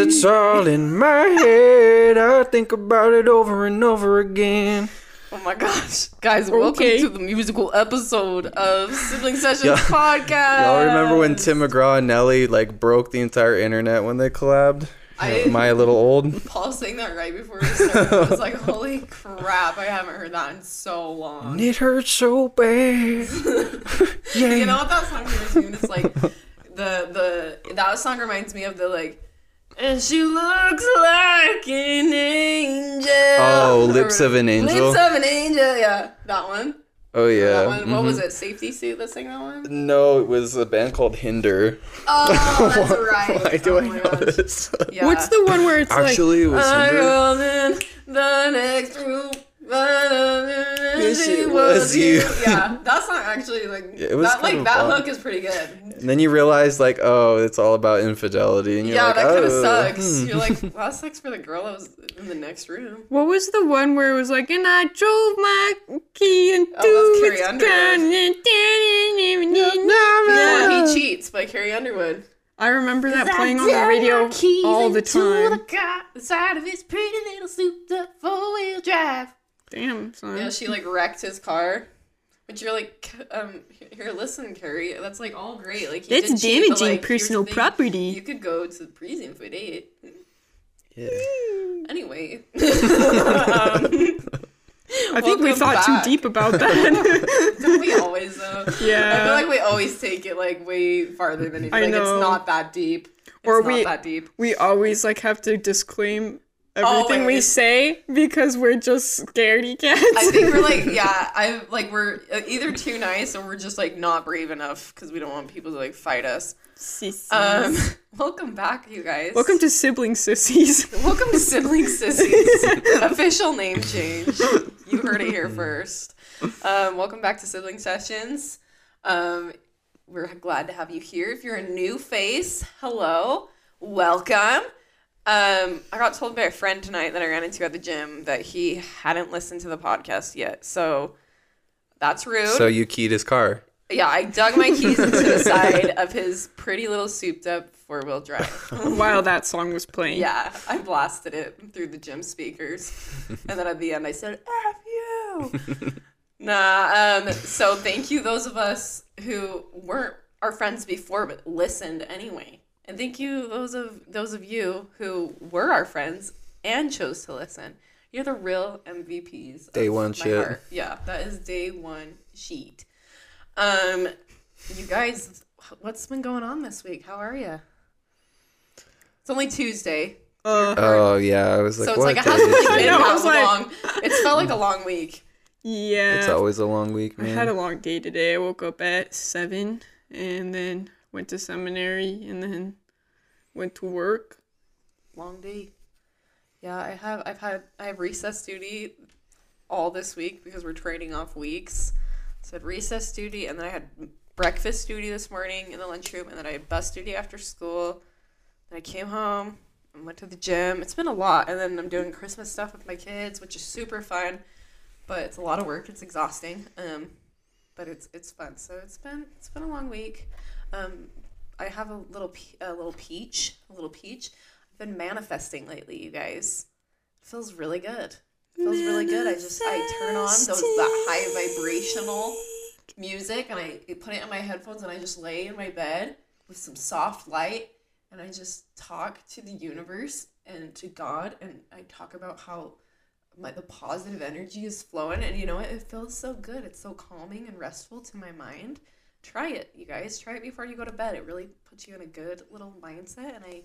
it's all in my head. I think about it over and over again. Oh my gosh. Guys, welcome Okay. to the musical episode of Sibling Sessions Yeah. podcast. Y'all remember when Tim McGraw and Nelly like broke the entire internet when they collabed? I- Am I a little old? Paul saying that right before we started. I was like, holy crap, I haven't heard that in so long. And It hurts so bad. yeah. You know what that song reminds me of? It's like the the that song reminds me of the like and she looks like an angel. Oh, Lips Or- of an Angel? Lips of an angel, yeah. That one. oh That yeah. one. What was mhm. it? Safetysuit that sang that one? No, it was a band called Hinder. Oh, that's right. Why do oh I know gosh. this? Yeah. What's the one where it's Actually, it was I Hinder. called in the next room. She it was you. Yeah, that's not actually like Yeah, it was that. Like that fun. hook is pretty good. And then you realize like, oh, it's all about infidelity, and you're yeah, like, that kind of oh, sucks. hmm. You're like, that sucks for the girl that was in the next room. What was the one where it was like, and I drove my key into Oh, that's Carrie Underwood. Yeah. he cheats by Carrie Underwood. I remember that playing on the radio all the time. The side of his pretty little souped up four wheel drive. Damn, son. Yeah, she like wrecked his car. But you're like, um, here, listen, Carrie. That's like all great. Like he That's did cheat, but, damaging like, personal thing, property. You could go to the prison for that. Yeah. Anyway, um, I think we welcome thought back. too deep about that. Don't we always though? Yeah. I feel like we always take it like way farther than it. I Like know. it's not that deep. It's Or not we- that deep. we always like have to disclaim everything we say because we're just scaredy cats. I think we're like, yeah, I like we're uh, either too nice or we're just like not brave enough because we don't want people to like fight us. Sissies. Um, welcome back, you guys. Welcome to sibling sissies. Welcome to Sibling Sissies. Official name change. You heard it here first. Um, welcome back to Sibling Sessions. Um, we're glad to have you here. If you're a new face, hello, welcome. Um, I got told by a friend tonight that I ran into at the gym that he hadn't listened to the podcast yet. So that's rude. So you keyed his car. yeah, I dug my keys into the side of his pretty little souped up four wheel drive. While that song was playing. Yeah, I blasted it through the gym speakers. and then at the end I said, F you. nah, um, so thank you those of us who weren't our friends before but listened anyway. And thank you those of those of you who were our friends and chose to listen. You're the real MVPs. of Day one my shit. heart. Yeah, that is day one sheet. Um, you guys, what's been going on this week? How are you? It's only Tuesday. Uh, Oh yeah, I was like, so it's what like it day hasn't really it? been I know, I that like- long. It's felt like a long week. yeah. It's always a long week, I had a long day today. I woke up at seven and then went to seminary and then went to work. Long day. Yeah, I have. I've had. I have recess duty all this week because we're trading off weeks. So I had recess duty, and then I had breakfast duty this morning in the lunchroom, and then I had bus duty after school. Then I came home and went to the gym. It's been a lot, and then I'm doing Christmas stuff with my kids, which is super fun, but it's a lot of work. It's exhausting. Um, but it's it's fun. So it's been it's been a long week. Um, I have a little a little peach, a little peach. I've been manifesting lately, you guys. It feels really good. It feels really good. I just I turn on those that high vibrational music and I put it in my headphones and I just lay in my bed with some soft light and I just talk to the universe and to God and I talk about how my the positive energy is flowing and you know what it feels so good it's so calming and restful to my mind try it you guys try it before you go to bed it really puts you in a good little mindset and i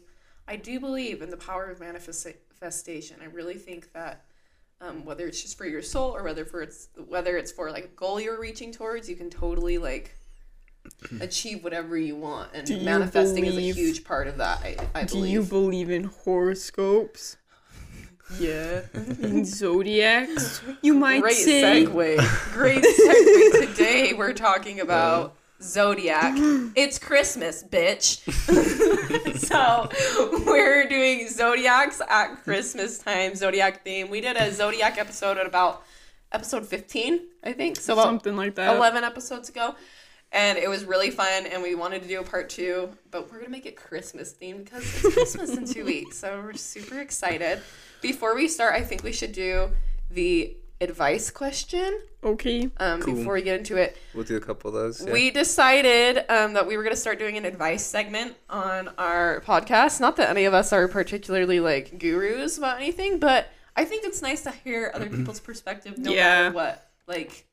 i do believe in the power of manifestation i really think that um, whether it's just for your soul or whether for it's whether it's for like a goal you're reaching towards you can totally like achieve whatever you want and Do manifesting is a huge part of that i, I Do believe you believe in horoscopes? yeah In zodiacs? You might Great say. segue. Great segue. Today we're talking about Zodiac. It's Christmas, bitch. so we're doing Zodiacs at Christmas time, Zodiac theme. We did a Zodiac episode at about episode 15, I think. So about Something like that. 11 episodes ago. and it was really fun. And we wanted to do a part two, but we're gonna make it Christmas themed because it's Christmas in two weeks, so we're super excited. Before we start, I think we should do the advice question Okay. um, Cool. before we get into it. We'll do a couple of those. yeah. We decided um, that we were going to start doing an advice segment on our podcast. Not that any of us are particularly like gurus about anything, but I think it's nice to hear other people's perspective no Yeah. matter what. Like,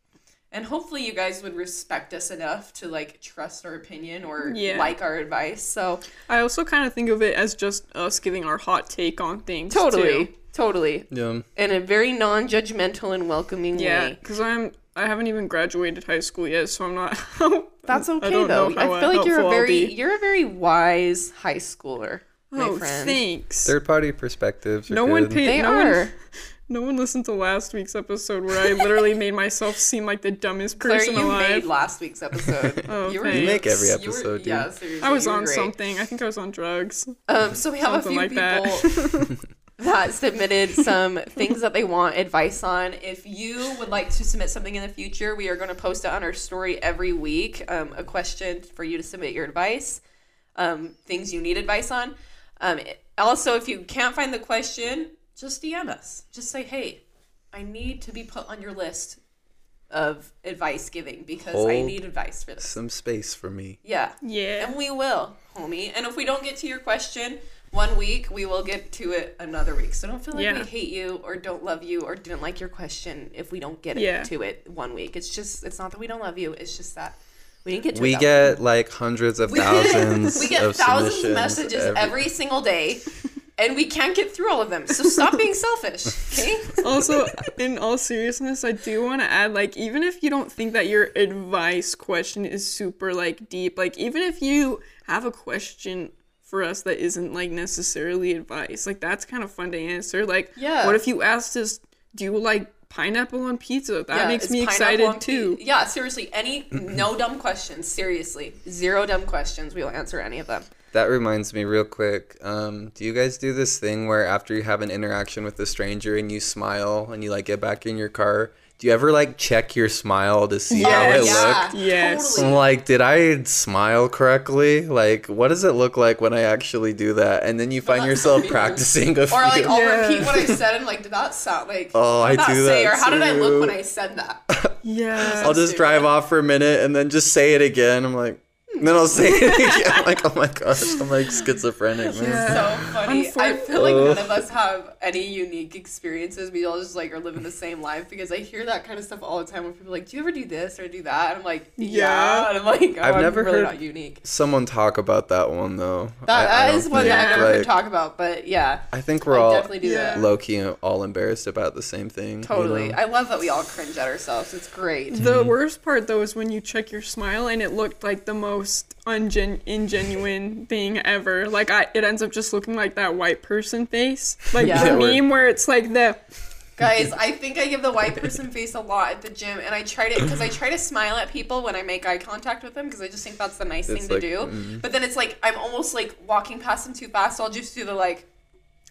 and hopefully you guys would respect us enough to like trust our opinion or Yeah. like our advice. So I also kind of think of it as just us giving our hot take on things. totally, too. Totally, Yeah. in a very non-judgmental and welcoming Yeah, way. because I'm I haven't even graduated high school yet, so I'm not. That's I okay don't though. know I feel like you're a very you're a very wise high schooler, my oh, friend. thanks. Third party perspectives. Are no one paid. They no are. One, no one listened to last week's episode where I literally made myself seem like the dumbest Claire, person you alive. made last week's episode. Oh, you were. You make every you were- episode, dude. yeah, seriously. I was on great. something. I think I was on drugs. Um, so we have a Something few like people that. that. submitted some things that they want advice on. If you would like to submit something in the future, we are going to post it on our story every week. Um, a question for you to submit your advice, um, things you need advice on. Um, also, if you can't find the question, just DM us. Just say, "Hey, I need to be put on your list of advice giving because I need advice for this." Some space for me. Yeah. Yeah. And we will, homie. And if we don't get to your question one week, we will get to it another week. So don't feel like Yeah. we hate you or don't love you or didn't like your question if we don't get it Yeah. to it one week. It's just it's not that we don't love you. It's just that we didn't get to We it. that get like hundreds of week. thousands. we get of thousands of submissions messages every single day. And we can't get through all of them. So stop being selfish, okay? also, in all seriousness, I do want to add like, even if you don't think that your advice question is super like deep, like, even if you have a question for us that isn't like necessarily advice, like, that's kind of fun to answer. Like, Yeah. what if you asked us, do you like pineapple on pizza? That Yeah, makes me pineapple excited on too. pi- yeah, seriously. Any no dumb questions. Seriously, zero dumb questions. We will answer any of them. That reminds me, real quick. Um, do you guys do this thing where after you have an interaction with a stranger and you smile and you like get back in your car? Do you ever like check your smile to see how it Yes. looked? Yes. I'm Totally. like, did I smile correctly? Like, what does it look like when I actually do that? And then you find yourself practicing a few. Or like. I'll Yeah. repeat what I said and like, did that sound like? Oh, I did that do say? that Or how did I look when I said that? Yeah. I'll just drive off for a minute and then just say it again. I'm like, and then I'll say it again. I'm like, oh my gosh, I'm like schizophrenic, man. Yeah. so funny. I feel like Ugh. none of us have any unique experiences. We all just like are living the same life because I hear that kind of stuff all the time when people are like, "Do you ever do this or do that?" And I'm like, "Yeah,", Yeah. and I'm like, oh, I've I'm never really heard- not unique." Someone talk about that one though. That, I- I that don't is one that I've never heard talk about, but yeah, I think we're I all definitely do Yeah. that. low key all embarrassed about the same thing. you Totally. know? I love that we all cringe at ourselves. It's great. The worst part though is when you check your smile and it looked like the most ungen- ingenuine thing ever. Like I, it ends up just looking like that white person face, like Yeah. the Yeah, meme where it's like the Guys, I think I give the white person face a lot at the gym, and I try to because I try to smile at people when I make eye contact with them because I just think that's the nice It's thing to do. mm. But then it's like I'm almost like walking past them too fast, so I'll just do the like,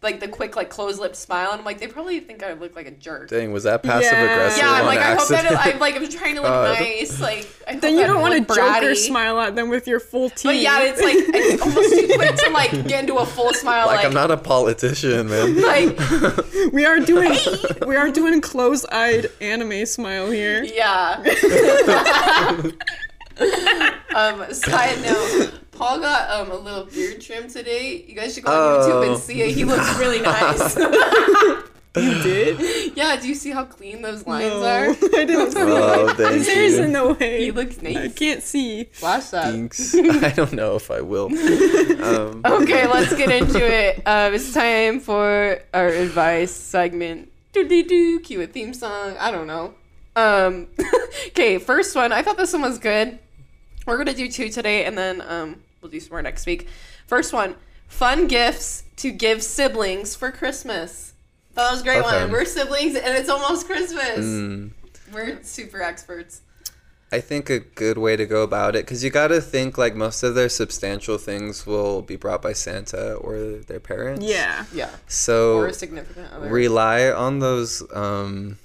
like the quick like closed lip smile, and I'm like they probably think I look like a jerk. Dang, was that passive Yeah. aggressive? yeah, I'm on like I hope that accident? I'm like I'm trying to look God. nice, like I hope then you don't want to look joke or smile at them with your full teeth. But yeah, it's like it's almost too quick to like get into a full smile, like, like I'm not a politician, man. like we are doing we are doing closed-eyed anime smile here. Yeah. um, side note, Paul got um a little beard trim today. You guys should go on YouTube Oh. and see it. He looks really nice. You did? yeah, do you see how clean those lines No, are? I didn't see Oh, that. thank There's you. no way. He looks I nice. can't see. Flash that. Thanks. I don't know if I will. Um, Okay, let's get into it. Um, it's time for our advice segment. Do do do. Cue a theme song. I don't know. Um, okay, first one. I thought this one was good. We're gonna do two today, and then um, we'll do some more next week. First one: fun gifts to give siblings for Christmas. That was a great Okay. one. We're siblings, and it's almost Christmas. mm, We're super experts. I think a good way to go about it, because you got to think like most of their substantial things will be brought by Santa or their parents. Yeah. Yeah. So Or a significant other. rely on those um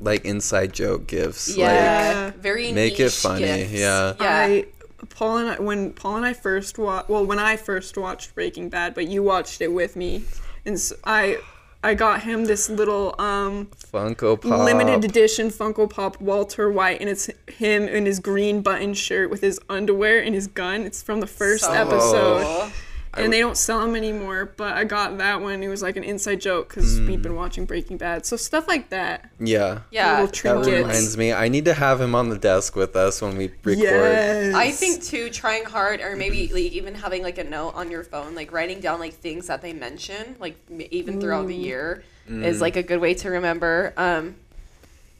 like inside joke gifts. Yeah, Like, very make it funny, gifts. yeah. yeah. I Paul and I when Paul and I first watched well when I first watched Breaking Bad, but you watched it with me, and so I I got him this little um Like Funko Pop. limited edition Funko Pop Walter White, and it's him in his green button shirt with his underwear and his gun. It's from the first So episode. Cool. and they don't sell them anymore. But I got that one. It was like an inside joke because Mm. we've been watching Breaking Bad. So stuff like that. Yeah. Yeah, Little That reminds me, I need to have him on the desk with us when we record. Yes. I think too, trying hard, or maybe like even having like a note on your phone, like writing down like things that they mention, like even throughout the year, is like a good way to remember. Um,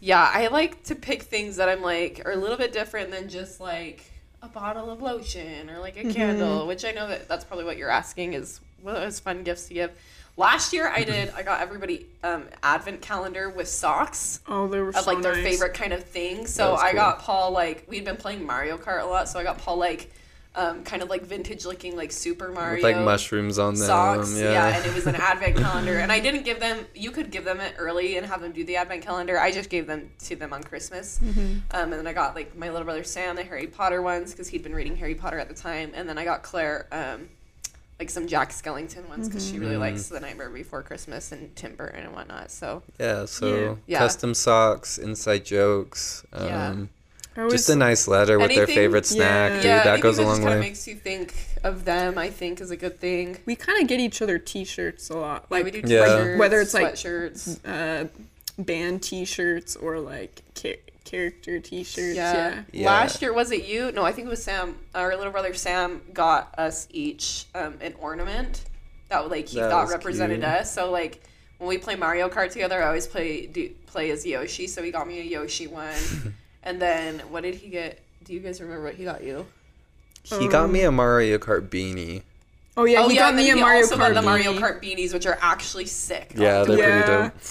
yeah, I like to pick things that I'm like are a little bit different than just like a bottle of lotion or like a candle, which I know that that's probably what you're asking is what is fun gifts to give. Last year I did, I got everybody um, advent calendar with socks Oh, they were of so like their nice. favorite kind of thing. So I cool. got Paul like we'd been playing Mario Kart a lot, so I got Paul like um, kind of like vintage looking like Super Mario With like mushrooms on them. socks. yeah. Yeah. and it was an advent calendar, and I didn't give them. You could give them it early and have them do the advent calendar. I just gave them to them on Christmas. Um, and then I got like my little brother Sam the Harry Potter ones because he'd been reading Harry Potter at the time, and then I got Claire. Um, like some Jack Skellington ones because she really Mm. likes The Nightmare Before Christmas and Tim Burton and whatnot. So yeah, so Yeah. custom socks, inside jokes. Um, Yeah. I Just a nice letter with their favorite snack, Yeah. dude. yeah, that goes a long just kind of way. makes you think of them. I think is a good thing. we kind of get each other T-shirts a lot, Like like we do Yeah. Whether it's, like, sweatshirts. uh, band T-shirts or like ca- character T-shirts. Yeah. Yeah. Yeah. Last year was it you? No, I think it was Sam. Our little brother Sam got us each um, an ornament that like he That thought represented cute. us. So like when we play Mario Kart together, I always play do, play as Yoshi. So he got me a Yoshi one. and then what did he get? Do you guys remember what he got you? He got me a Mario Kart beanie. Oh yeah, he got me a he Mario also got Kart the Mario beanie. Kart beanies, which are actually sick. Yeah, they're Yeah. pretty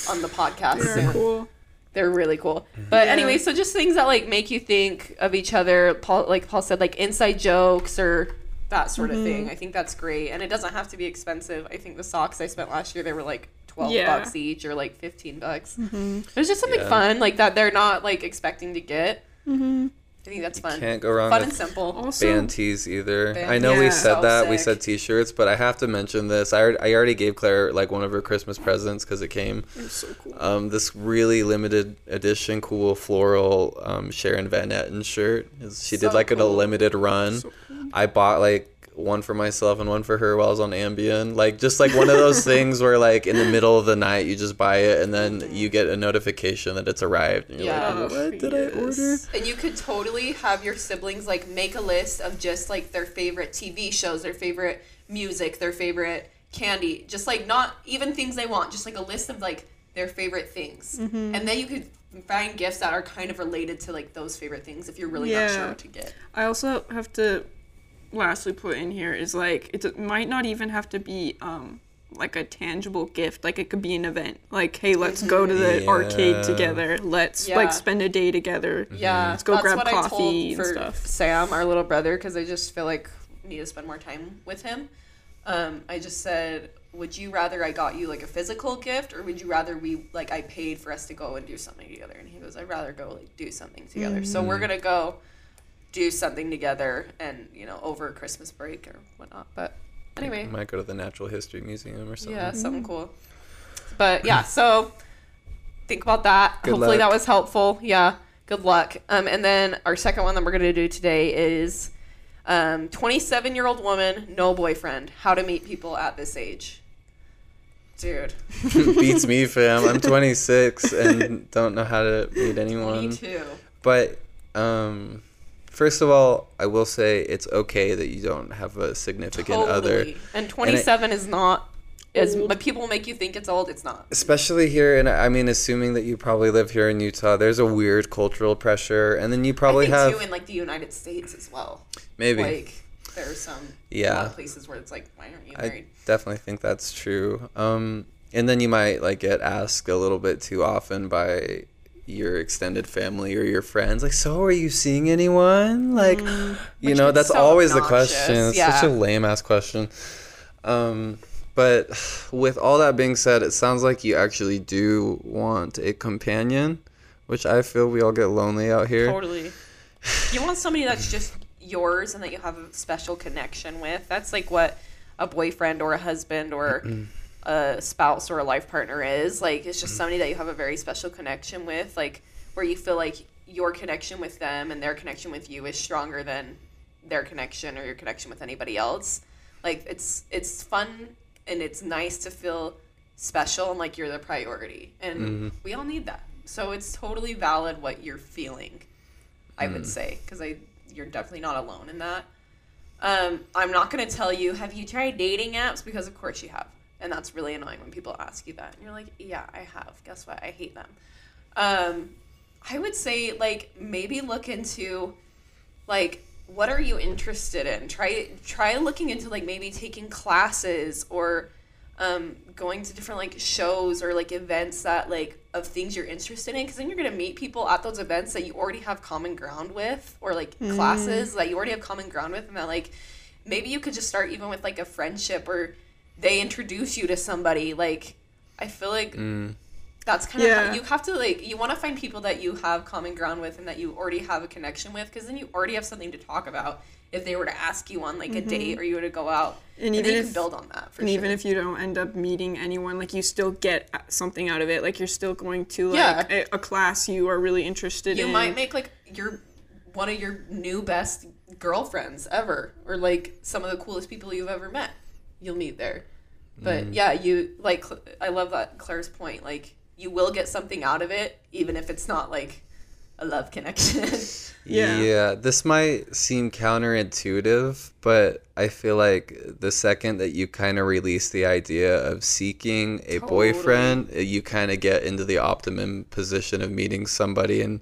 dope. on the podcast. They're soon. cool. They're really cool. But Yeah. anyway, so just things that like make you think of each other. Paul, like Paul said, like inside jokes or that sort Mm-hmm. of thing. I think that's great, and it doesn't have to be expensive. I think the socks I spent last year they were like twelve Yeah. bucks each or like fifteen bucks. Mm-hmm. It was just something Yeah. fun like that. They're not like expecting to get. Mm-hmm. I think that's fun. Can't go wrong Fun and simple. Also, band tees either. Band I know tees we said so that. We said t-shirts, but I have to mention this. I already, I already gave Claire like one of her Christmas presents because it came. they're so cool. Um, this really limited edition, cool floral um, Sharon Van Etten shirt. Is- She did So like in a limited run. So cool. I bought like one for myself and one for her while I was on Ambien. Like just like one of those things where like in the middle of the night you just buy it and then you get a notification that it's arrived. And you're Yeah. like, what did I order? And you could totally have your siblings like make a list of just like their favorite TV shows, their favorite music, their favorite candy, just like not even things they want, just like a list of like their favorite things. Mm-hmm. And then you could find gifts that are kind of related to like those favorite things if you're really not sure what to get. I also have to lastly put in here is like it might not even have to be um like a tangible gift like it could be an event like hey let's go to the Yeah. arcade together let's Yeah. like spend a day together Yeah, Let's go that's grab what I coffee told and for stuff. Sam, our little brother, because I just feel like we need to spend more time with him. Um, I just said, would you rather I got you like a physical gift, or would you rather we like I paid for us to go and do something together? And he goes, I'd rather go like do something together. So Mm-hmm. we're gonna go do something together, and you know over Christmas break or whatnot. But anyway, I might go to the Natural History Museum or something. yeah, something cool. But yeah, so think about that. Good Hopefully that was helpful. Yeah, good luck. Um, and then our second one that we're gonna do today is um, 27 year old woman, no boyfriend. How to meet people at this age. Dude, Beats me, fam. I'm 26 and don't know how to meet anyone. 22. But um, first of all, I will say it's okay that you don't have a significant other. Totally. And 27 is not as but people make you think it's old. It's not. Especially here, and I mean, assuming that you probably live here in Utah, there's a weird cultural pressure, and then you probably I think have too in like the United States as well. maybe. Like there's some Yeah. places where it's like, why aren't you I married? definitely think that's true. Um, and then you might like get asked a little bit too often by your extended family or your friends, like, "So, are you seeing anyone?" Like, you Mm. Which know, that's so always the question. It's such a lame ass question. Um, but with all that being said, it sounds like you actually do want a companion, which I feel we all get lonely out here. Totally. You want somebody that's just yours and that you have a special connection with. That's like what a boyfriend or a husband or a spouse or a life partner is. Like it's just mm-hmm. somebody that you have a very special connection with, like where you feel like your connection with them and their connection with you is stronger than their connection or your connection with anybody else. Like it's it's fun and it's nice to feel special and like you're the priority. And mm-hmm. we all need that. So it's totally valid what you're feeling. I would mm. say because I you're definitely not alone in that. Um, I'm not gonna tell you have you tried dating apps because of course you have, and that's really annoying when people ask you that and you're like yeah I have. Guess what? I hate them. Um, I would say like maybe look into like what are you interested in? Try try looking into like maybe taking classes or um, going to different like shows or like events that like of things you're interested in because then you're gonna meet people at those events that you already have common ground with or like classes that you already have common ground with and that like maybe you could just start even with like a friendship or they introduce you to somebody like I feel like that's kind of Yeah. you have to like you want to find people that you have common ground with and that you already have a connection with because then you already have something to talk about if they were to ask you on like a date or you were to go out Mm-hmm. And and, even then you if- can build on that for And sure. even if you don't end up meeting anyone, like you still get uh, something out of it. Like you're still going to like Yeah. a, a class you are really interested in. you might make like your one of your new best girlfriends ever or like some of the coolest people you've ever met you'll meet there but yeah you like i love that claire's point like you will get something out of it even if it's not like a love connection Yeah. Yeah. this might seem counterintuitive, but I feel like the second that you kind of release the idea of seeking a boyfriend, uh, you kind of get into the optimum position of meeting somebody and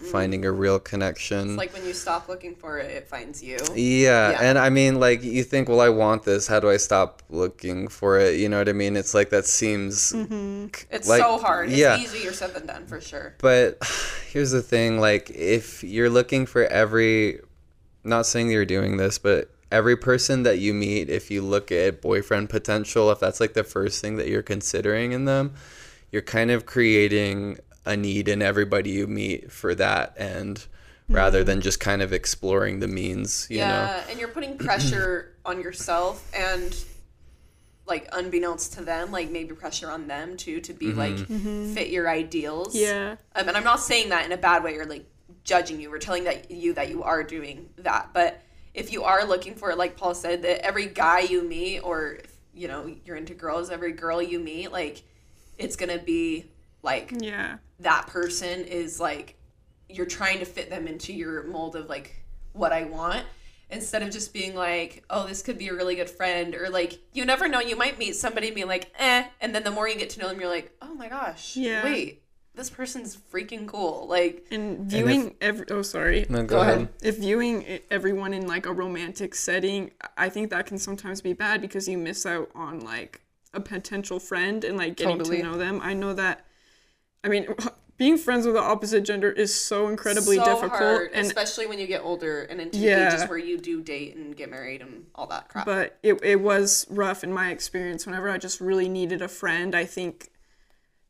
finding a real connection. it's like when you stop looking for it it finds you Yeah, Yeah. and I mean, like, you think, well, I want this. How do I stop looking for it? You know what I mean? It's like that seems. Mm-hmm. it's like, so hard it's yeah. easier said than done for sure But here's the thing like, if you're looking for every. Not saying you're doing this, but every person that you meet, if you look at boyfriend potential, if that's like the first thing that you're considering in them, you're kind of creating a need in everybody you meet for that. And rather than just kind of exploring the means, you know? yeah and you're putting pressure on yourself and like unbeknownst to them like maybe pressure on them too to be Mm-hmm. like fit your ideals Yeah. um, and i'm not saying that in a bad way or like judging you or telling that you that you are doing that but if you are looking for like paul said that every guy you meet or you know you're into girls every girl you meet like it's gonna be like Yeah. That person is like you're trying to fit them into your mold of like what I want instead of just being like, oh, this could be a really good friend or like you never know, you might meet somebody and be like, eh, and then the more you get to know them, you're like, oh my gosh, Yeah. wait, this person's freaking cool. Like, And viewing every oh sorry. No, go, Go ahead. ahead. If viewing everyone in like a romantic setting, I think that can sometimes be bad because you miss out on like a potential friend and like getting Totally. to know them. I know that I mean being friends with the opposite gender is so incredibly so difficult hard, and especially when you get older and into Yeah. ages where you do date and get married and all that crap. but it, it was rough in my experience whenever i just really needed a friend i think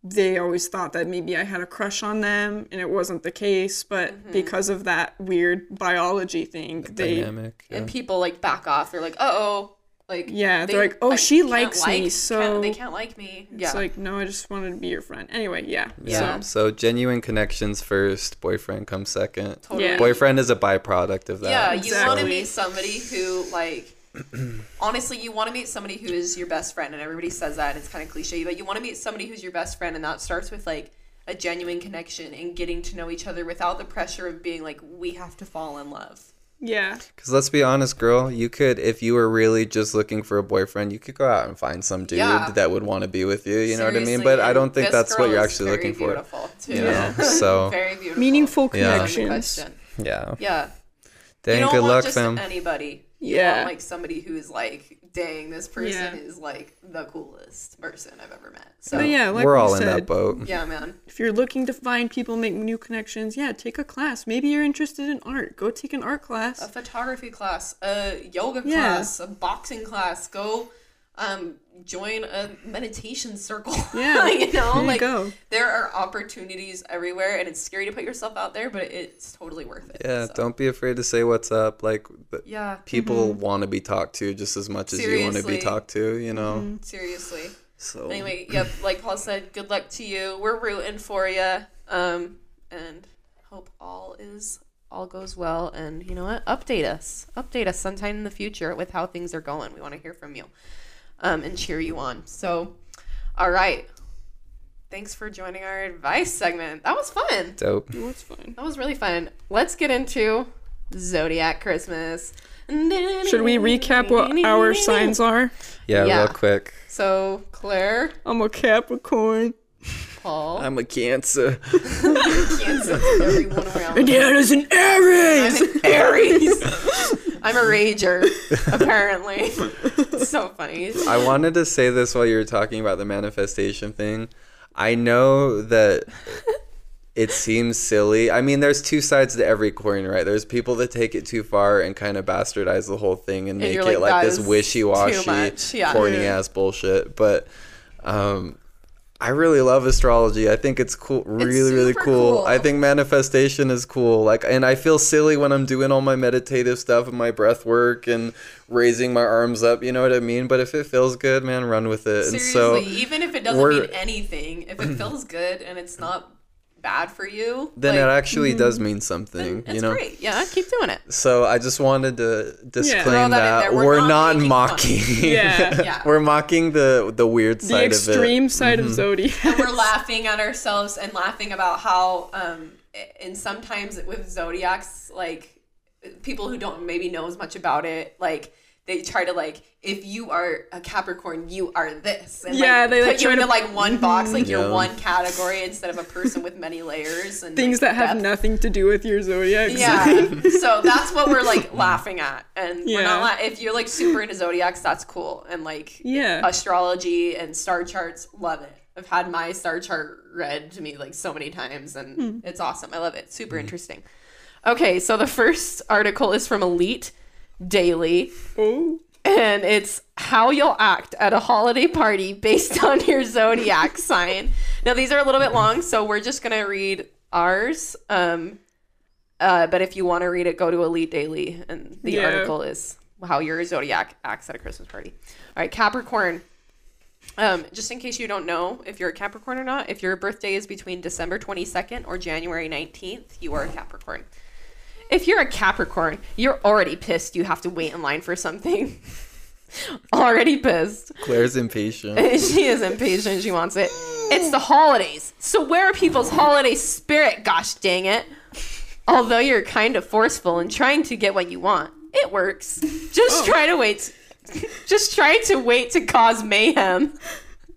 they always thought that maybe i had a crush on them and it wasn't the case but Mm-hmm. because of that weird biology thing they Dynamic. Yeah. and people like back off. They're like, uh oh. Like Yeah, they, they're like, "Oh, like, she can't likes me, can't- so- they can't like me. Yeah, it's like no i just wanted to be your friend anyway yeah, Yeah. so So genuine connections first, boyfriend comes second. Totally. Yeah. Boyfriend is a byproduct of that. Yeah, you want to meet somebody who, like, honestly, you want to meet somebody who is your best friend, and everybody says that, and it's kind of cliche, but you want to meet somebody who's your best friend, and that starts with, like, a genuine connection and getting to know each other without the pressure of being like, we have to fall in love. Yeah Because let's be honest, girl, you could, if you were really just looking for a boyfriend, you could go out and find some dude Yeah. that would want to be with you. You know what I mean? But I don't think that's what you're actually very looking for. beautiful, Too. You know? So, very beautiful. meaningful Yeah. Connections question. yeah. Yeah. Dang, you don't good want luck, just fam. anybody. You Yeah. want like somebody who's like, dang, this person Yeah. is like the coolest person I've ever met. So but yeah like We're we all in that boat. yeah, man. if you're looking to find people make new connections yeah take a class maybe you're interested in art go take an art class A photography class, a yoga Yeah. class, a boxing class. Go um, join a meditation circle. Yeah, you know, there you like go. there are opportunities everywhere, and it's scary to put yourself out there, but it's totally worth it. Yeah, so. don't be afraid to say what's up. Like Yeah, people want to be talked to just as much as you want to be talked to. You know. seriously. So Anyway, yep, like Paul said, good luck to you. We're rooting for you. Um, and hope all is all goes well. And you know what? Update us. Update us sometime in the future with how things are going. We want to hear from you. Um, and cheer you on. So, all right. Thanks for joining our advice segment. That was fun. dope. That's fine. That was really fun. Let's get into Zodiac Christmas. Should we recap what our signs are? Yeah, Yeah. real quick. So, Claire, I'm a Capricorn. Paul, I'm a Cancer. Kansas, everyone around. Indiana's an Aries. I'm an Aries. I'm a rager, apparently. It's so funny. I wanted to say this while you were talking about the manifestation thing. I know that it seems silly. I mean, there's two sides to every coin, right? There's people that take it too far and kind of bastardize the whole thing and make you're it like, like this wishy washy, much." Yeah. corny ass bullshit. But um, I really love astrology. I think it's cool, really, really cool. cool. I think manifestation is cool. Like, and I feel silly when I'm doing all my meditative stuff and my breath work and raising my arms up. You know what I mean? But if it feels good, man, run with it. And so Seriously, even if it doesn't mean anything, if it feels good and it's not bad for you, then like, it actually does mean something. it's you know. great. Yeah, keep doing it. So I just wanted to disclaim Throw that that. We're we're, not not, mocking. Yeah. Yeah. we're mocking the the weird The side of extreme it. side Mm-hmm. of Zodiac. And we're laughing at ourselves and laughing about how, um, and sometimes with zodiacs, like people who don't maybe know as much about it, like they try to like if you are a Capricorn, you are this. And, Yeah, like, they, like, put you try into to- like one box, like you're one category instead of a person with many layers and Things like, that have nothing to do with your Zodiac. Yeah, so that's what we're like laughing at, and we're not. Yeah. La- if you're like super into zodiacs, that's cool, and like Yeah. astrology and star charts, love it. I've had my star chart read to me like so many times, and Hmm. it's awesome. I love it. Super interesting. Okay, so the first article is from Elite Daily, Oh. and it's how you'll act at a holiday party based on your zodiac sign. Now these are a little bit long, so we're just gonna read ours. Um, uh, but if you want to read it, go to Elite Daily, and the Yeah. article is how your zodiac acts at a Christmas party. All right, Capricorn. Um, just in case you don't know if you're a Capricorn or not, if your birthday is between December 22nd or January 19th, you are a Capricorn. If you're a Capricorn, you're already pissed you have to wait in line for something. already pissed. Claire's impatient. she is impatient. She wants it. It's the holidays. So where are people's holiday spirit? Gosh dang it. Although you're kind of forceful in trying to get what you want, it works. Just oh. try to wait. Just try to wait to cause mayhem.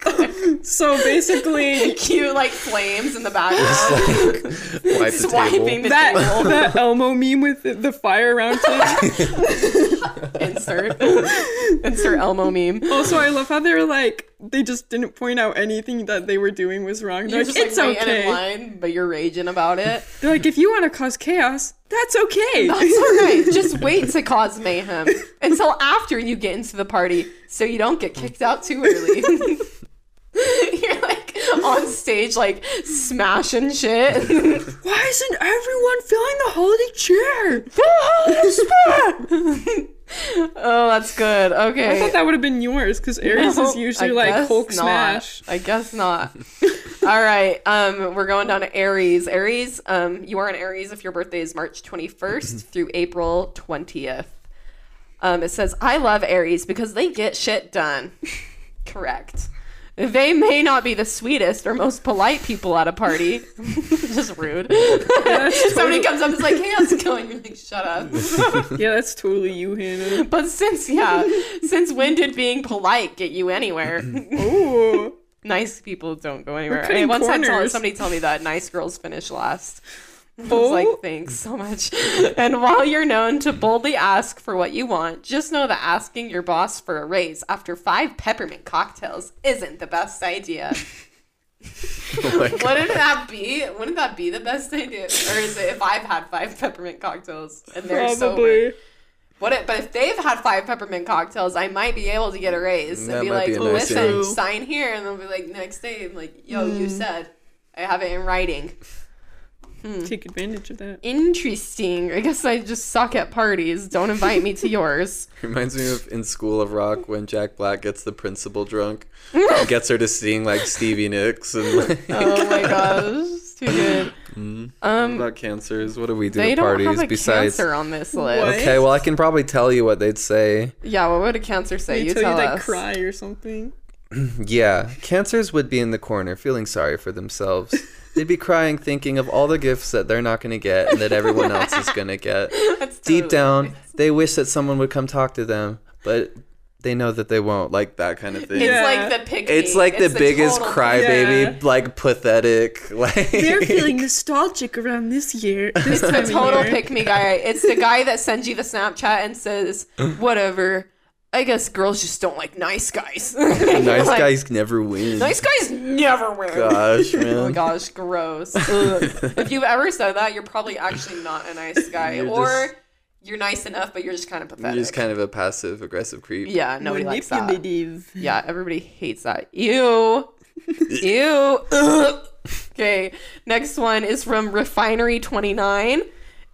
So basically, Cute like flames in the background. Wipe the Swiping table. the that table. that Elmo meme with the, the fire around him. Insert. Insert Elmo meme. Also, I love how they're like they just didn't point out anything that they were doing was wrong. They're You're like, just it's like waiting okay. in line, but you're raging about it. They're like, if you want to cause chaos, that's okay. That's alright. Just wait to cause mayhem until after you get into the party so you don't get kicked out too early. You're like on stage, like smashing shit. Why isn't everyone filling the holiday chair? oh, that's good. Okay. I thought that would have been yours because Aries No, is usually I like guess Hulk not. smash. I guess not. All right. Um, we're going down to Aries. Aries, um, you are an Aries if your birthday is March 21st through April 20th. Um, it says, I love Aries because they get shit done. Correct. They may not be the sweetest or most polite people at a party. Just rude. Somebody comes up and is like, hey, how's it going? You're like, shut up. Yeah, that's totally you, Hannah. but since, yeah, since when did being polite get you anywhere? Ooh. nice people don't go anywhere. I once had tell, somebody tell me that nice girls finish last. I was Oh. like, thanks so much. And while you're known to boldly ask for what you want, just know that asking your boss for a raise after five peppermint cocktails isn't the best idea. Oh my Wouldn't that be? Wouldn't that be the best idea? Or is it if I've had five peppermint cocktails and they're sober? What if, but if they've had five peppermint cocktails, I might be able to get a raise That and be like, be a nice listen, thing. sign here, and they'll be like, next day, I'm like, yo, you hmm. said, I have it in writing. Take advantage of that. Interesting. I guess I just suck at parties. Don't invite me to yours. Reminds me of in School of Rock when Jack Black gets the principal drunk, and gets her to sing like Stevie Nicks and like. Oh my gosh, it's too good. what Um, about cancers? What do we do they at don't parties have a besides? cancer on this list. What? Okay, well I can probably tell you what they'd say. Yeah, what would a cancer say? They you tell tell you they us. cry or something. Yeah, cancers would be in the corner feeling sorry for themselves. They'd be crying thinking of all the gifts that they're not going to get and that everyone else is going to get. That's Deep totally down, right. they wish that someone would come talk to them, but they know that they won't. Like that kind of thing. It's Yeah. like the pick. It's like the biggest total- crybaby, Yeah. like pathetic. Like They're feeling nostalgic around this year. This the time total pick me guy. It's the guy that sends you the Snapchat and says, "Whatever." I guess girls just don't like nice guys. nice Like, guys never win. Nice guys never win. Gosh, man. Oh my man. gosh, gross. If you've ever said that, you're probably actually not a nice guy, You're or just- you're nice enough, but you're just kind of pathetic. You're just kind of a passive aggressive creep. yeah, nobody likes that. Yeah, everybody hates that. Ew. Ew. Okay, next one is from Refinery29,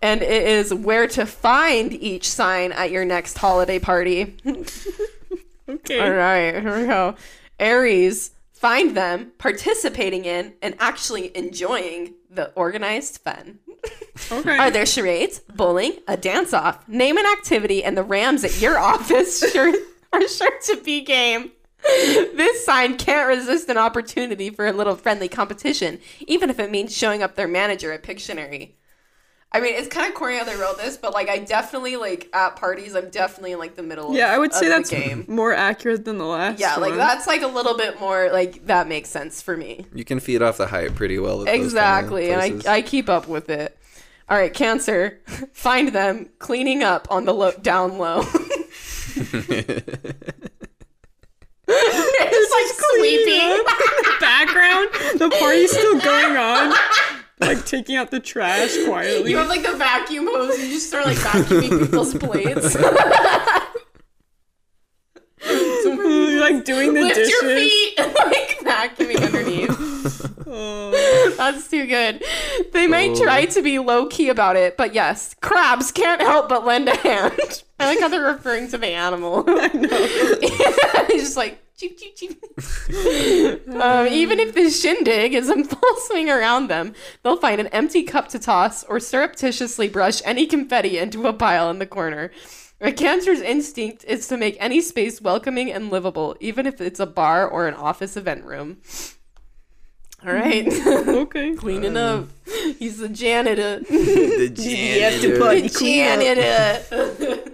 and it is where to find each sign at your next holiday party. Okay. All right, here we go. Aries, find them participating in and actually enjoying the organized fun. Okay. Are there charades, bowling, a dance off? Name an activity, and the Rams at your office sure are sure to be game. This sign can't resist an opportunity for a little friendly competition, even if it means showing up their manager at Pictionary. I mean, it's kind of corny how they wrote this, but like, I definitely like at parties, I'm definitely in like the middle. yeah, of, I would say of that's game. more accurate than the last. Yeah, like that's like a little bit more like that makes sense for me. You can feed off the hype pretty well. At those kind of Exactly, and. I, I keep up with it. All right, Cancer, find them cleaning up on the low, down low. it's like sweeping. background. The party's still going on. Like taking out the trash quietly. You have like the vacuum hose, and you just start like vacuuming people's plates. like doing the Lift dishes. your feet, and, like vacuuming underneath. Oh. That's too good. They might Oh. try to be low key about it, but yes, crabs can't help but lend a hand. I like how they're referring to the animal. I know. it's just like. um, even if the shindig is in full swing around them, they'll find an empty cup to toss or surreptitiously brush any confetti into a pile in the corner. A cancer's instinct is to make any space welcoming and livable, even if it's a bar or an office event room. All right. Okay. cleaning up. He's the janitor. the have to janitor. put- The Clean up. janitor.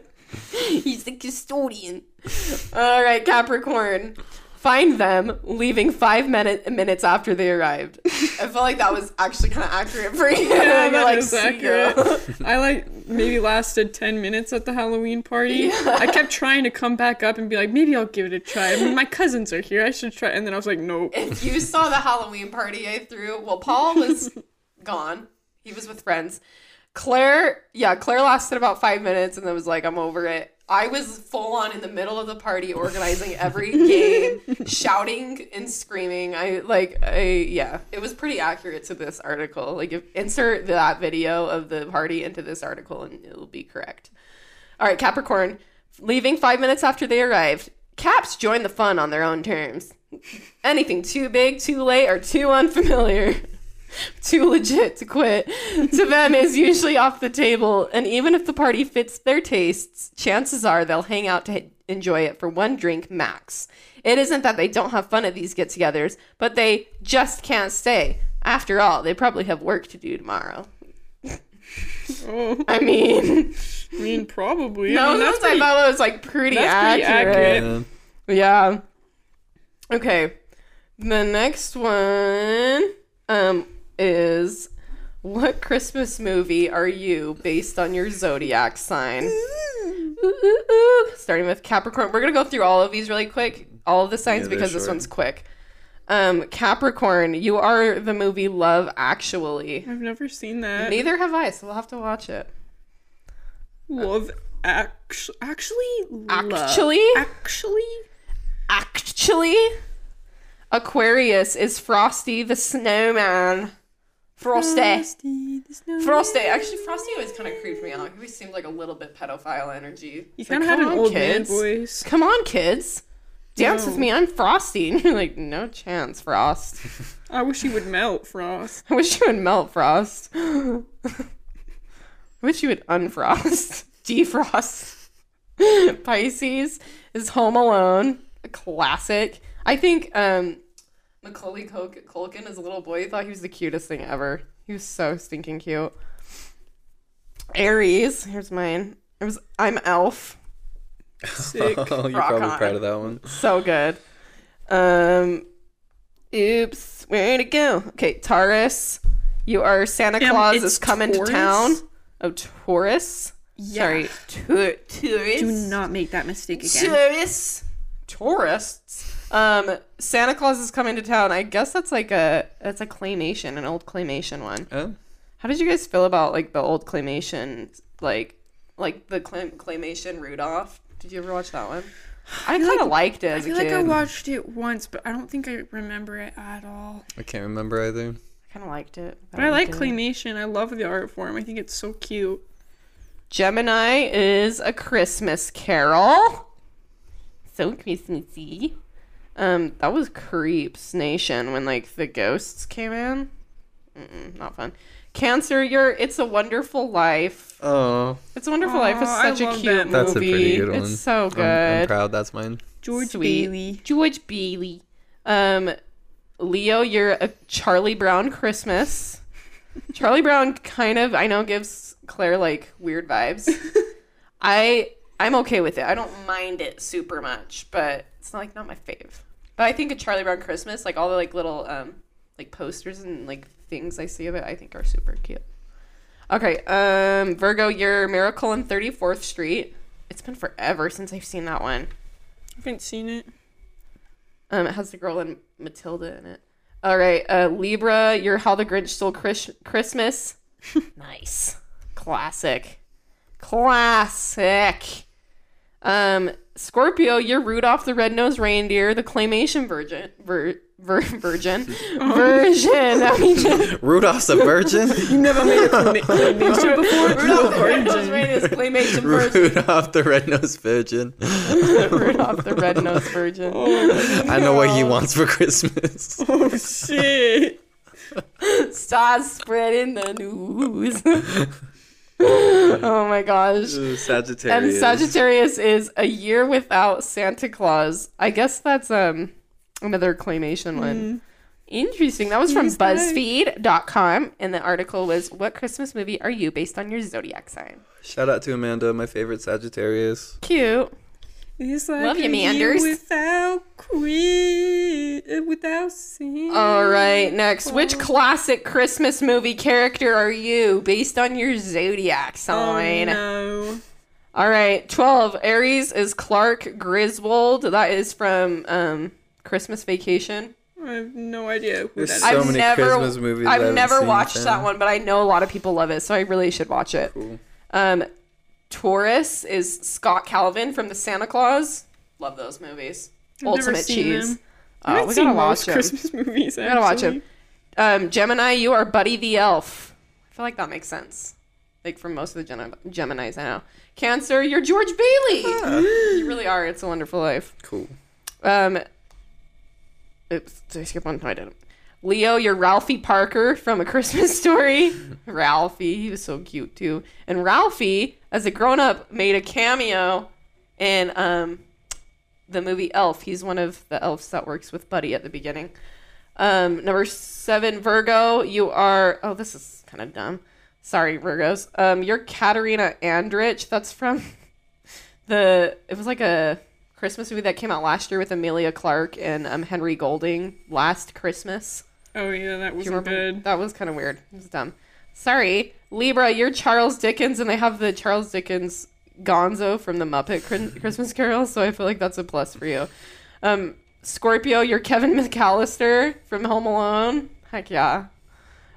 He's the custodian. All right, Capricorn. Find them leaving five minute, minutes after they arrived. I feel like that was actually kind of accurate for you. Yeah, that like, is accurate. I like maybe lasted ten minutes at the Halloween party. I kept trying to come back up and be like, maybe I'll give it a try. I mean, my cousins are here. I should try. And then I was like, nope. if you saw the Halloween party I threw, well, Paul was gone. He was with friends. Claire, yeah, Claire lasted about five minutes and then was like, I'm over it. I was full on in the middle of the party organizing every game, shouting and screaming. I like, I, yeah, it was pretty accurate to this article. Like, if, insert that video of the party into this article and it'll be correct. All right, Capricorn, leaving five minutes after they arrived. Caps join the fun on their own terms. Anything too big, too late, or too unfamiliar, too legit to quit, to them is usually off the table. And even if the party fits their tastes, chances are they'll hang out to enjoy it for one drink max. It isn't that they don't have fun at these get togethers, but they just can't stay. After all, they probably have work to do tomorrow. Oh, I mean, I mean, probably. I no, mean, that's I thought it was like pretty that's pretty accurate. accurate. Yeah. Yeah. Okay. The next one um is what Christmas movie are you based on your zodiac sign? Ooh, ooh, ooh. Starting with Capricorn. We're going to go through all of these really quick. All of the signs Yeah, because this short. one's quick. Um Capricorn, you are the movie Love Actually. I've never seen that. Neither have I, so we'll have to watch it. Love actually actually love- Actually? actually Actually, Aquarius is Frosty the Snowman. Frosty. Frosty. Frosty. Actually, Frosty always kind of creeped me out. He always seemed like a little bit pedophile energy. It's kind of like, had "Come an on, old kids. man voice. Come on, kids. Dance with me. I'm Frosty. And you're like, no chance, Frost. I wish you would melt, Frost. I wish you would melt Frost. I wish you would unfrost. Defrost. Pisces is Home Alone. A classic. I think um Macaulay Cul- Culkin as a little boy thought he was the cutest thing ever. He was so stinking cute. Aries, here's mine. It was I'm Elf. Sick. Oh, you're Rock probably on. proud of that one. So good. Um oops, where'd it go? Okay, Taurus. You are Santa Damn, Claus it's is coming Taurus? to town. Oh, Taurus. Sorry, Taurus. Do not make that mistake again. Taurus. Tourists. Um, Santa Claus is coming to town. I guess that's like a that's a claymation, an old claymation one. Oh, How did you guys feel about like the old claymation, like like the clay- claymation Rudolph? Did you ever watch that one? I kind of liked it I as a feel kid. like I watched it once, but I don't think I remember it at all. I can't remember either. I kind of liked it. But I like liked it. claymation. I love the art form. I think it's so cute. Gemini is a Christmas Carol. So Christmassy. Um, that was Creeps Nation when like the ghosts came in. Mm-mm, not fun. Cancer, you're It's a Wonderful Life. Oh, It's a Wonderful Life is Aw, I such a love cute that movie. That's a pretty good one. It's so good. I'm, I'm proud. That's mine. George Sweet. Bailey. George Bailey. Um, Leo, you're a Charlie Brown Christmas. Charlie Brown kind of I know gives Claire like weird vibes. I I'm okay with it. I don't mind it super much, but it's not like not my fave. But I think a Charlie Brown Christmas, like all the like little um like posters and like things I see of it, I think are super cute. Okay, um Virgo, your Miracle on 34th Street. It's been forever since I've seen that one. I haven't seen it. Um, it has the girl in Matilda in it. All right, uh, Libra, you're How the Grinch Stole Chris- Christmas. nice, classic, classic. Um, Scorpio, you're Rudolph the Red-Nosed Reindeer, the claymation virgin, vir- vir- virgin, version. I mean, Rudolph's a virgin. You never made a claymation before? Rudolph the Red-Nosed Reindeer is claymation virgin. Rudolph the red-nosed virgin. Rudolph the Red-Nosed Virgin. Oh, I know what he wants for Christmas. Oh shit. Start spreading the news. oh my gosh. Sagittarius. And Sagittarius is a year without Santa Claus. I guess that's um another claymation one. Interesting. That was from. BuzzFeed.com, and the article was "What Christmas movie are you based on your zodiac sign?" Shout out to Amanda, my favorite Sagittarius. Cute. It's like Love you, a year Manders. Without queen, without sin. All right. Next, which classic Christmas movie character are you based on your zodiac sign? Oh, sign? no. All right, 12. Aries is Clark Griswold. That is from um, Christmas Vacation. I have no idea who There's that is. so I've many never, Christmas movies I I've never seen, watched fam. that one, but I know a lot of people love it, so I really should watch it. Cool. Um, Taurus is Scott Calvin from The Santa Claus. Love those movies. I've Ultimate cheese. Oh, haven't we gotta watch. Christmas movies. We gotta watch actually. them. Um, Gemini, you are Buddy the Elf. I feel like that makes sense. Like from most of the Gem- Geminis I know. Cancer, you're George Bailey. you really are. It's a Wonderful Life. Cool. Um, oops, did I skip one? No, I didn't. Leo, you're Ralphie Parker from A Christmas Story. Ralphie, he was so cute too. And Ralphie, as a grown up, made a cameo in um the movie Elf. He's one of the elves that works with Buddy at the beginning. Um, number seven, Virgo, you are. Oh, this is kind of dumb. Sorry, Virgos. Um, you're Katarina Andrich. That's from the. It was like a Christmas movie that came out last year with Emilia Clarke and um, Henry Golding. Last Christmas. Oh yeah, that wasn't good. That was kind of weird. It was dumb. Sorry, Libra. You're Charles Dickens, and they have the Charles Dickens Gonzo from the Muppet Christmas Carol. So I feel like that's a plus for you. Um, Scorpio, you're Kevin McAllister from Home Alone. Heck yeah.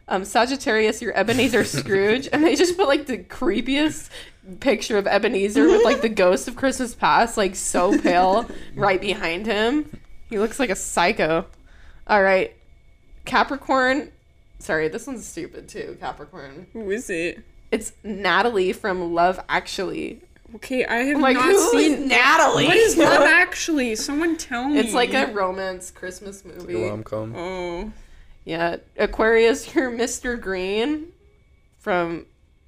Um, Sagittarius, you're Ebenezer Scrooge, and they just put like the creepiest picture of Ebenezer with like the ghost of Christmas past, like so pale, right behind him. He looks like a psycho. All right, Capricorn. Sorry, this one's stupid too. Capricorn. Who is it? It's Natalie from Love Actually. Okay, I have like, not who is seen. Natalie? What is Love Actually? Someone tell me. It's like a romance Christmas movie. Rom com. Oh, Yeah, Aquarius, you're Mr. Green from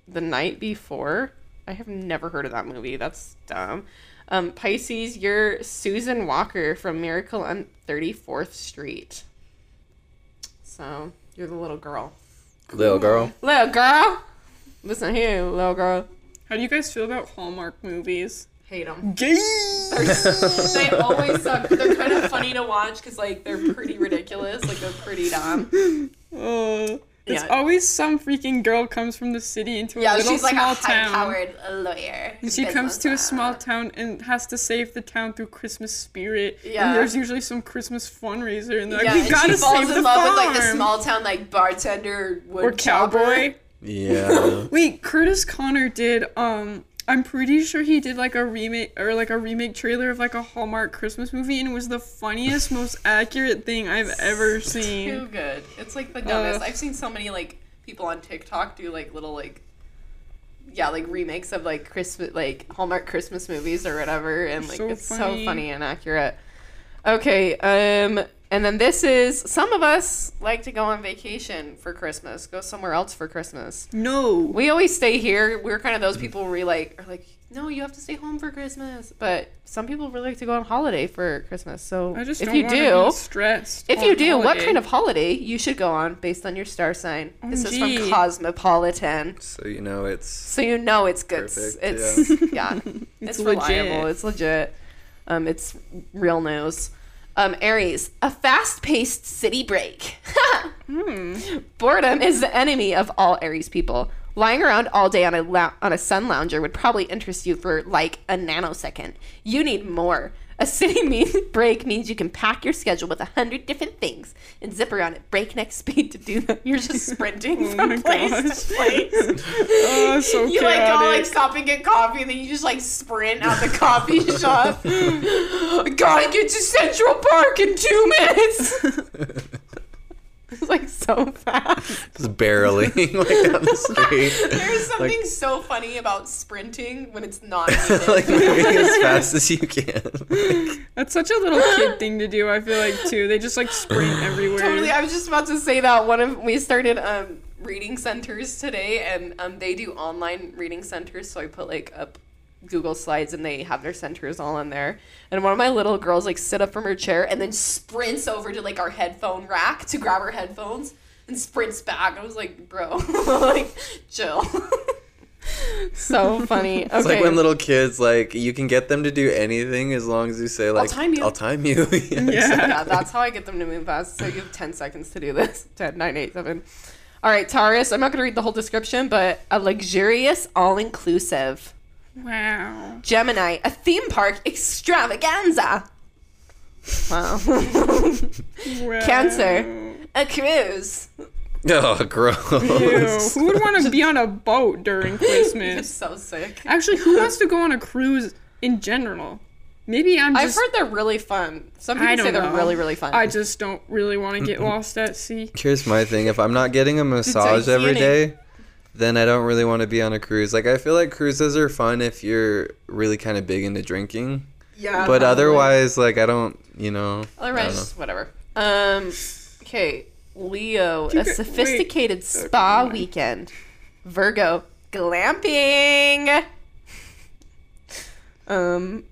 The Night Before. I have never heard of that movie. That's dumb. Um, Pisces, you're Susan Walker from Miracle on 34th Street. So, you're the little girl. Little girl. Little girl! Listen here, little girl. how do you guys feel about Hallmark movies? Hate them. Gay. they always suck, but they're kind of funny to watch because, like, they're pretty ridiculous. Like, they're pretty dumb. Oh, it's Yeah. always some freaking girl comes from the city into a Yeah, little she's like small a town. high-powered lawyer. And she comes to a small town and has to save the town through Christmas spirit. Yeah. And there's usually some Christmas fundraiser, and they're yeah, like, we and gotta she falls save the in love farm. with like the small town like bartender wood or chopper. cowboy. Yeah. Wait, Curtis Conner did. Um, I'm pretty sure he did like a remake or like a remake trailer of like a Hallmark Christmas movie, and it was the funniest, most accurate thing I've ever seen. Too good. It's like the dumbest. Ugh. I've seen so many like people on TikTok do like little like yeah, like remakes of like Christmas like Hallmark Christmas movies or whatever and like So it's so funny. funny and accurate. Okay, um and then this is some of us like to go on vacation for Christmas, go somewhere else for Christmas. No. We always stay here. We're kind of those people where we like are like, no, you have to stay home for Christmas. But some people really like to go on holiday for Christmas. So I just if don't you do, be stressed. if on you do, what kind of holiday you should go on based on your star sign? This is from Cosmopolitan. So you know it's So you know it's good. Perfect, it's yeah. it's, legit. reliable. It's legit. Um, it's real news. Um, Aries, a fast-paced city break. Boredom is the enemy of all Aries people. Lying around all day on a on a sun lounger would probably interest you for like a nanosecond. You need more. A city mean break means you can pack your schedule with a hundred different things and zip around at breakneck speed to do them. You're just sprinting Oh from place gosh. to place. Oh, so You like go like stop and get coffee, and then you just like sprint out the coffee shop. I gotta get to Central Park in two minutes. it's like so fast. just barreling like down the street. There's something so funny about sprinting when it's not needed. like moving as fast as you can. That's such a little kid thing to do. I feel like too. They just like sprint everywhere. Totally. I was just about to say that one of we started um reading centers today, and um they do online reading centers. So I put like up Google Slides, and they have their centers all in there. And one of my little girls like sit up from her chair and then sprints over to like our headphone rack to grab her headphones and sprints back. I was like, bro, like chill. so funny. Okay. It's like when little kids like you can get them to do anything as long as you say like I'll time you." I'll time you. yeah. Yeah. yeah, that's how I get them to move fast. So you have 10 seconds to do this. 10, 9, 8, 7. All right, Taurus. I'm not going to read the whole description, but a luxurious, all inclusive. Wow. Gemini, a theme park extravaganza. Wow. wow. Cancer. a cruise. Oh, gross. Ew. Who would want to be on a boat during Christmas? It's Christmas? so sick. Actually, who wants to go on a cruise in general? Maybe I'm just, I've heard they're really fun. Some I people say they're know. really, really fun. I just don't really want to get lost at sea. Here's my thing: if I'm not getting a massage every day, Titanic. day, then I don't really want to be on a cruise. Like I feel like cruises are fun if you're really kind of big into drinking, yeah. but otherwise, like I don't, you know. I don't Otherwise, know. whatever. Um, okay, Leo, a sophisticated wait. spa Okay. weekend. Virgo, glamping. Um,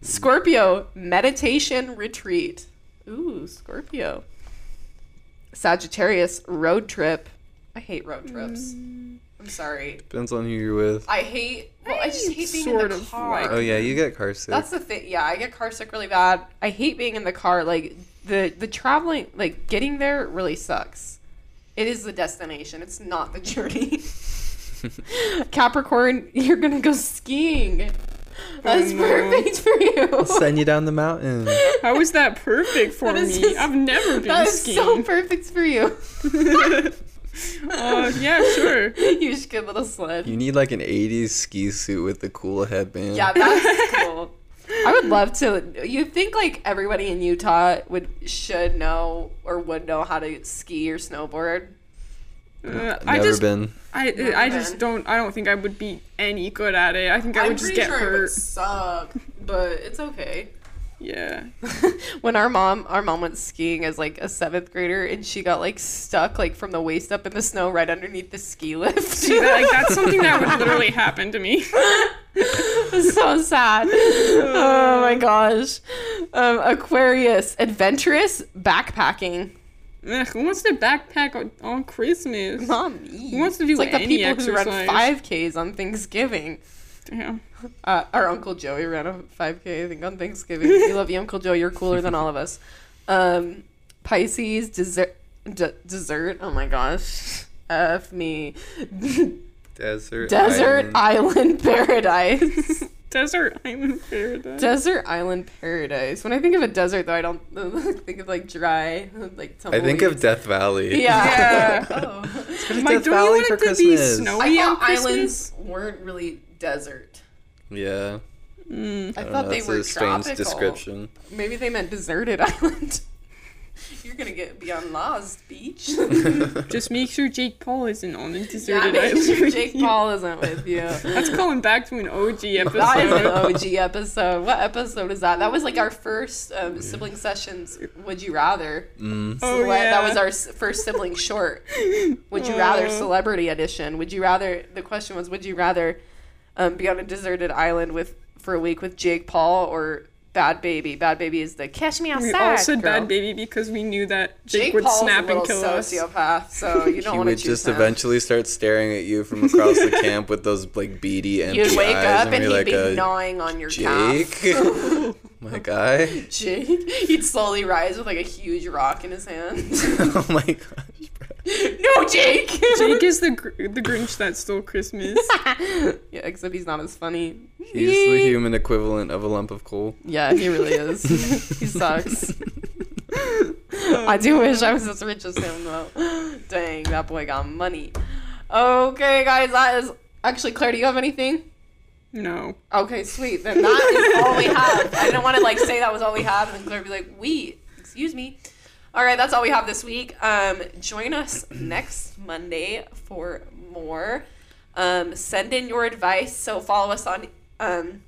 Scorpio, meditation retreat. Ooh, Scorpio. Sagittarius, road trip. I hate road trips. Mm. I'm sorry. Depends on who you're with. I hate. Well, I just hate being sort in the car. like Oh yeah, you get car sick. That's the thing. Yeah, I get car sick really bad. I hate being in the car. Like the the traveling, like getting there, really sucks. It is the destination. It's not the journey. Capricorn, you're gonna go skiing. That's no. perfect for you. I'll send you down the mountain. How is that perfect for That is me? just- I've never been That is so perfect for you. Uh, yeah, sure. you should get a little sled. You need like an 80s ski suit with the cool headband. Yeah, that's cool. I would love to. You think like everybody in Utah would should know or would know how to ski or snowboard? Uh, I Never just, been. I, Never I just been. don't. I don't think I would be any good at it. I think I I'm would just pretty get sure it would hurt. suck, but it's okay. Yeah. when our mom our mom went skiing as like a seventh grader and she got like stuck like from the waist up in the snow right underneath the ski lift. See, that, like that's something that would literally happen to me. so sad. Oh my gosh. Um, Aquarius, adventurous backpacking. Ugh, who wants to backpack on, on Christmas? Not me. Who wants to do it's like the people who run 5Ks on Thanksgiving. Damn. Uh, our Uncle Joey ran a 5K, I think, on Thanksgiving. we love you, Uncle Joe. You're cooler than all of us. Um, Pisces, dessert. D- dessert. Oh my gosh. F me. Desert. Desert island. Island Paradise. Desert Island Paradise. desert Island Paradise. When I think of a desert, though, I don't think of like dry, like I think of. Death Valley. Yeah. Yeah. oh. Mike, Death don't Valley you want it to be snowy I on thought Christmas? islands weren't really desert. Yeah. Mm. I, I thought know, they were a strange tropical. description. Maybe they meant deserted island. You're gonna get be on Lost Beach. Just make sure Jake Paul isn't on the yeah, deserted make island. sure Jake. Paul isn't with you. That's calling back to an OG episode. That is an OG episode. What episode is that? That was like our first um, sibling sessions. Would you rather? Mm. Oh, Cele- That was our first sibling short. Would you rather Oh. celebrity edition? Would you rather? The question was, would you rather um, be on a deserted island with for a week with Jake Paul or Bhad Bhabie? Bhad Bhabie is the catch me outside. We all said girl. Bhad Bhabie because we knew that Jake, Jake would Paul's snap a little and kill us. sociopath, so you don't want to would choose just him. eventually start staring at you from across the camp with those like beady empty You'd wake eyes up and be he'd like, be uh, gnawing on your Jake, calf. my guy. Jake, he'd slowly rise with like a huge rock in his hand. oh my gosh, bro. No, Jake. Jake is the gr- the Grinch that stole Christmas. yeah, except he's not as funny. He's the human equivalent of a lump of coal. Yeah, he really is. he sucks. I do wish I was as rich as him though. Dang, that boy got money. Okay, guys, that is actually Claire. Do you have anything? No. Okay, sweet. Then that is all we have. I didn't want to like say that was all we have, and then Claire would be like, "We, excuse me." All right, that's all we have this week. Um, join us next Monday for more. Um, send in your advice. So follow us on um,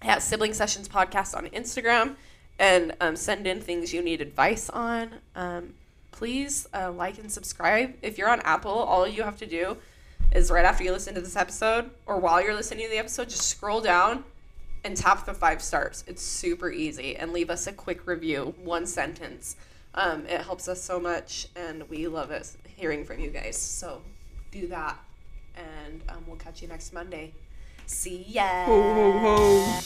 at Sibling Sessions Podcast on Instagram, and um, send in things you need advice on. Um, please uh, like and subscribe. If you're on Apple, all you have to do is right after you listen to this episode or while you're listening to the episode, just scroll down and tap the five stars. It's super easy and leave us a quick review, one sentence. Um, it helps us so much, and we love it, hearing from you guys. So do that, and um, we'll catch you next Monday. See ya. Ho, ho, ho.